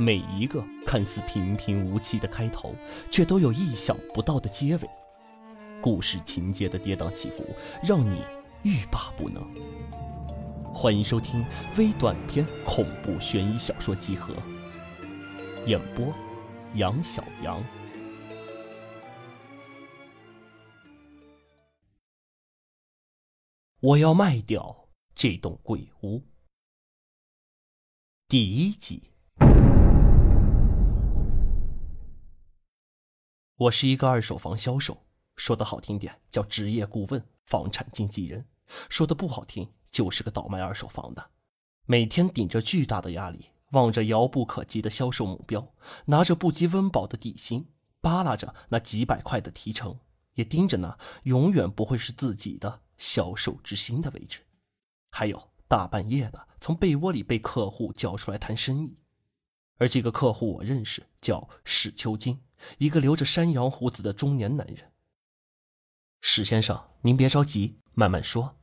每一个看似平平无奇的开头，却都有意想不到的结尾。故事情节的跌宕起伏，让你欲罢不能。欢迎收听微短篇恐怖悬疑小说集合，演播：杨小杨。我要卖掉这栋鬼屋。第一集。我是一个二手房销售，说的好听点叫职业顾问、房产经纪人，说的不好听就是个倒卖二手房的。每天顶着巨大的压力，望着遥不可及的销售目标，拿着不及温饱的底薪，扒拉着那几百块的提成，也盯着那永远不会是自己的销售之星的位置。还有大半夜的从被窝里被客户叫出来谈生意，而这个客户我认识，叫史秋金。一个留着山羊胡子的中年男人。史先生，您别着急，慢慢说。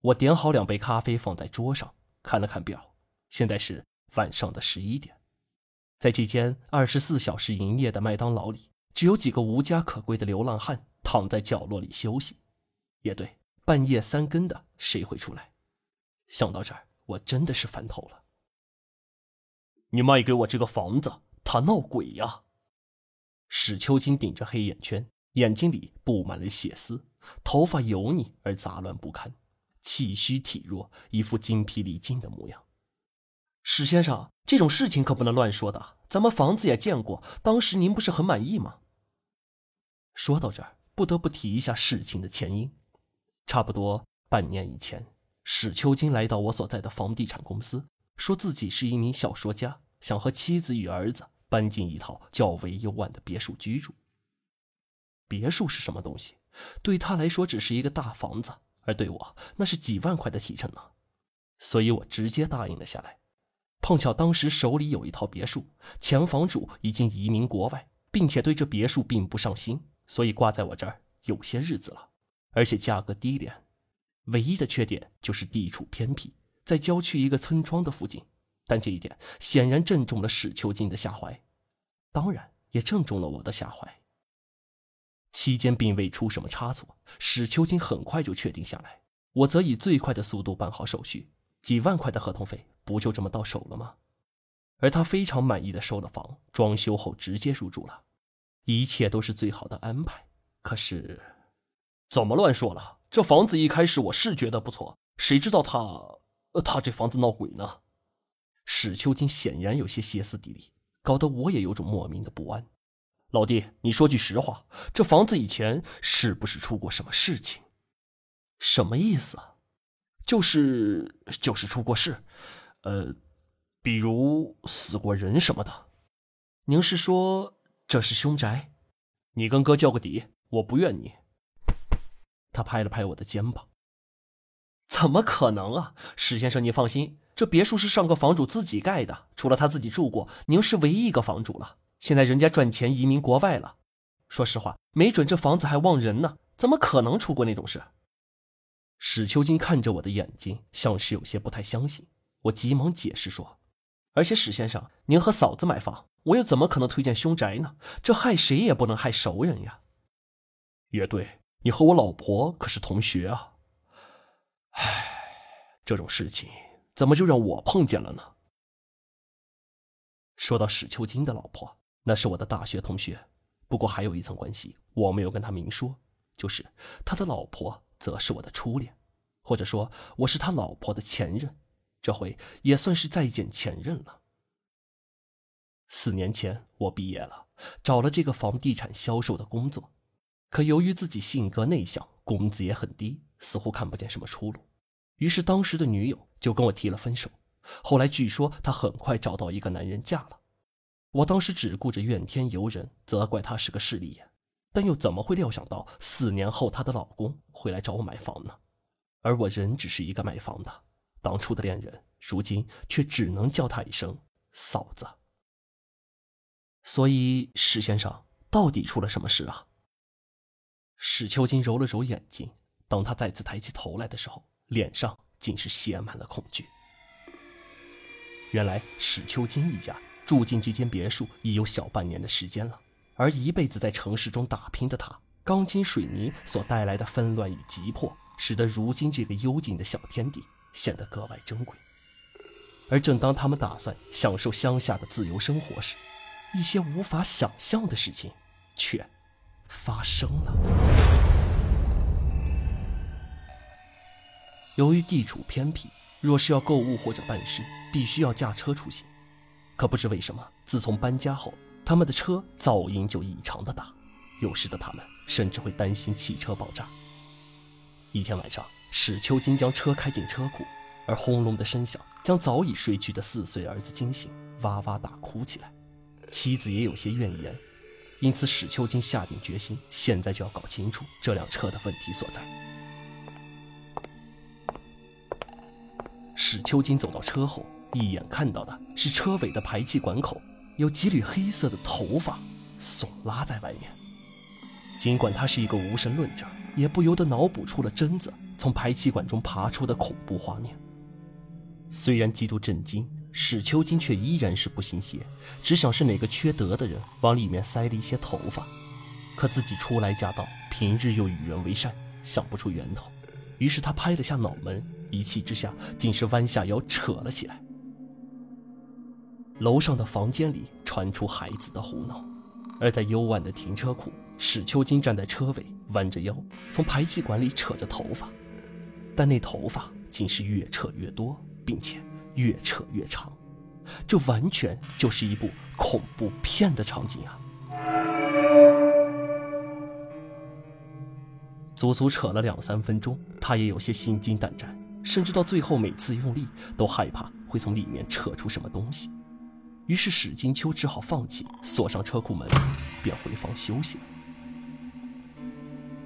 我点好两杯咖啡放在桌上，看了看表，现在是晚上的十一点。在这间二十四小时营业的麦当劳里，只有几个无家可归的流浪汉躺在角落里休息。也对，半夜三更的，谁会出来？想到这儿，我真的是烦透了。你卖给我这个房子。他闹鬼呀！史秋金顶着黑眼圈，眼睛里布满了血丝，头发油腻而杂乱不堪，气虚体弱，一副精疲力尽的模样。史先生，这种事情可不能乱说的。咱们房子也见过，当时您不是很满意吗？说到这儿，不得不提一下事情的前因。差不多半年以前，史秋金来到我所在的房地产公司，说自己是一名小说家，想和妻子与儿子。搬进一套较为幽暗的别墅居住。别墅是什么东西？对他来说只是一个大房子，而对我那是几万块的提成呢。所以我直接答应了下来。碰巧当时手里有一套别墅，前房主已经移民国外，并且对这别墅并不上心，所以挂在我这儿有些日子了，而且价格低廉。唯一的缺点就是地处偏僻，在郊区一个村庄的附近。但这一点显然正中了史秋金的下怀，当然也正中了我的下怀。期间并未出什么差错，史秋金很快就确定下来，我则以最快的速度办好手续，几万块的合同费不就这么到手了吗？而他非常满意的收了房，装修后直接入住了，一切都是最好的安排。可是，怎么乱说了？这房子一开始我是觉得不错，谁知道他，他这房子闹鬼呢？史秋金显然有些歇斯底里，搞得我也有种莫名的不安。老弟，你说句实话，这房子以前是不是出过什么事情？什么意思啊？就是就是出过事，呃，比如死过人什么的。您是说这是凶宅？你跟哥交个底，我不怨你。他拍了拍我的肩膀。怎么可能啊，史先生，你放心。这别墅是上个房主自己盖的，除了他自己住过，您是唯一一个房主了。现在人家赚钱移民国外了，说实话，没准这房子还忘人呢，怎么可能出过那种事？史秋金看着我的眼睛，像是有些不太相信。我急忙解释说：“而且史先生，您和嫂子买房，我又怎么可能推荐凶宅呢？这害谁也不能害熟人呀。”也对，你和我老婆可是同学啊。这种事情。怎么就让我碰见了呢？说到史秋金的老婆，那是我的大学同学，不过还有一层关系，我没有跟他明说，就是他的老婆则是我的初恋，或者说我是他老婆的前任，这回也算是再见前任了。四年前我毕业了，找了这个房地产销售的工作，可由于自己性格内向，工资也很低，似乎看不见什么出路。于是，当时的女友就跟我提了分手。后来据说她很快找到一个男人嫁了。我当时只顾着怨天尤人，责怪她是个势利眼，但又怎么会料想到四年后她的老公会来找我买房呢？而我仍只是一个买房的，当初的恋人，如今却只能叫她一声嫂子。所以，史先生到底出了什么事啊？史秋金揉了揉眼睛，当他再次抬起头来的时候。脸上竟是写满了恐惧。原来史秋金一家住进这间别墅已有小半年的时间了，而一辈子在城市中打拼的他，钢筋水泥所带来的纷乱与急迫，使得如今这个幽静的小天地显得格外珍贵。而正当他们打算享受乡下的自由生活时，一些无法想象的事情却发生了。由于地处偏僻，若是要购物或者办事，必须要驾车出行。可不知为什么，自从搬家后，他们的车噪音就异常的大，有时的他们甚至会担心汽车爆炸。一天晚上，史秋金将车开进车库，而轰隆的声响将早已睡去的四岁儿子惊醒，哇哇大哭起来。妻子也有些怨言，因此史秋金下定决心，现在就要搞清楚这辆车的问题所在。史秋金走到车后，一眼看到的是车尾的排气管口有几缕黑色的头发耸拉在外面。尽管他是一个无神论者，也不由得脑补出了贞子从排气管中爬出的恐怖画面。虽然极度震惊。史秋金却依然是不信邪，只想是哪个缺德的人往里面塞了一些头发。可自己初来乍到，平日又与人为善，想不出源头。于是他拍了下脑门，一气之下竟是弯下腰扯了起来。楼上的房间里传出孩子的胡闹，而在幽暗的停车库，史秋金站在车尾，弯着腰从排气管里扯着头发，但那头发竟是越扯越多，并且。越扯越长，这完全就是一部恐怖片的场景啊！足足扯了两三分钟，他也有些心惊胆战，甚至到最后每次用力都害怕会从里面扯出什么东西。于是史金秋只好放弃，锁上车库门，便回房休息了。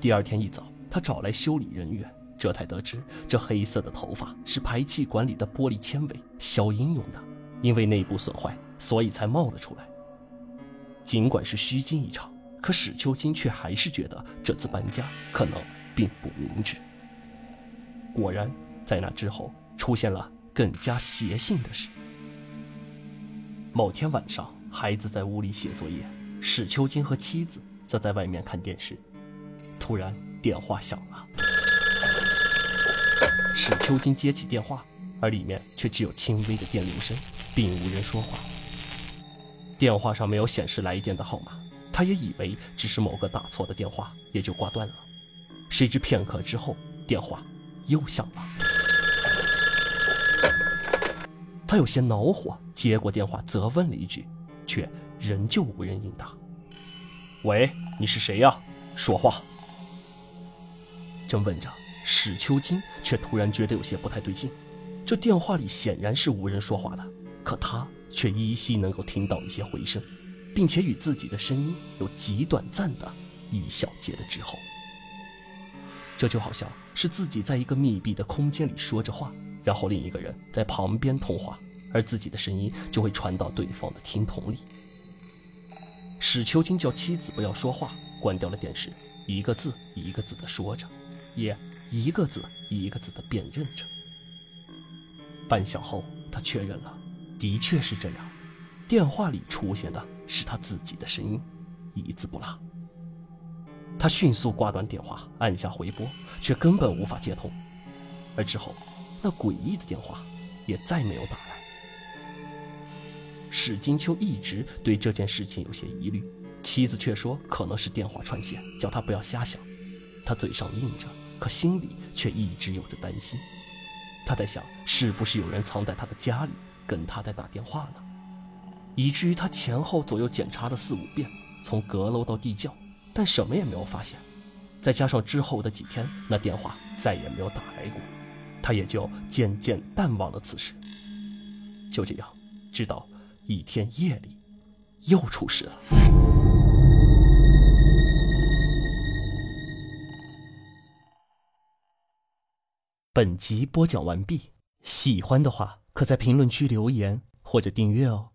第二天一早，他找来修理人员。这才得知，这黑色的头发是排气管里的玻璃纤维消音用的，因为内部损坏，所以才冒了出来。尽管是虚惊一场，可史秋金却还是觉得这次搬家可能并不明智。果然，在那之后出现了更加邪性的事。某天晚上，孩子在屋里写作业，史秋金和妻子则在外面看电视。突然，电话响了。史秋金接起电话，而里面却只有轻微的电铃声，并无人说话。电话上没有显示来电的号码，他也以为只是某个打错的电话，也就挂断了。谁知片刻之后，电话又响了。有些恼火，接过电话责问了一句，却仍旧无人应答。“喂，你是谁呀？说话。”正问着。史秋金却突然觉得有些不太对劲，这电话里显然是无人说话的，可他却依稀能够听到一些回声，并且与自己的声音有极短暂的一小节的滞后。这就好像是自己在一个密闭的空间里说着话，然后另一个人在旁边通话，而自己的声音就会传到对方的听筒里。史秋金叫妻子不要说话，关掉了电视，一个字一个字的说着。也一个字一个字的辨认着。半晌后，他确认了，的确是这样，电话里出现的是他自己的声音，一字不落。他迅速挂断电话，按下回拨，却根本无法接通。而之后，那诡异的电话也再没有打来。史金秋一直对这件事情有些疑虑，妻子却说可能是电话串线，叫他不要瞎想。他嘴上应着。可心里却一直有着担心，他在想，是不是有人藏在他的家里，跟他在打电话呢？以至于他前后左右检查了四五遍，从阁楼到地窖，但什么也没有发现。再加上之后的几天，那电话再也没有打来过，他也就渐渐淡忘了此事。就这样，直到一天夜里，又出事了。本集播讲完毕，喜欢的话可在评论区留言或者订阅哦。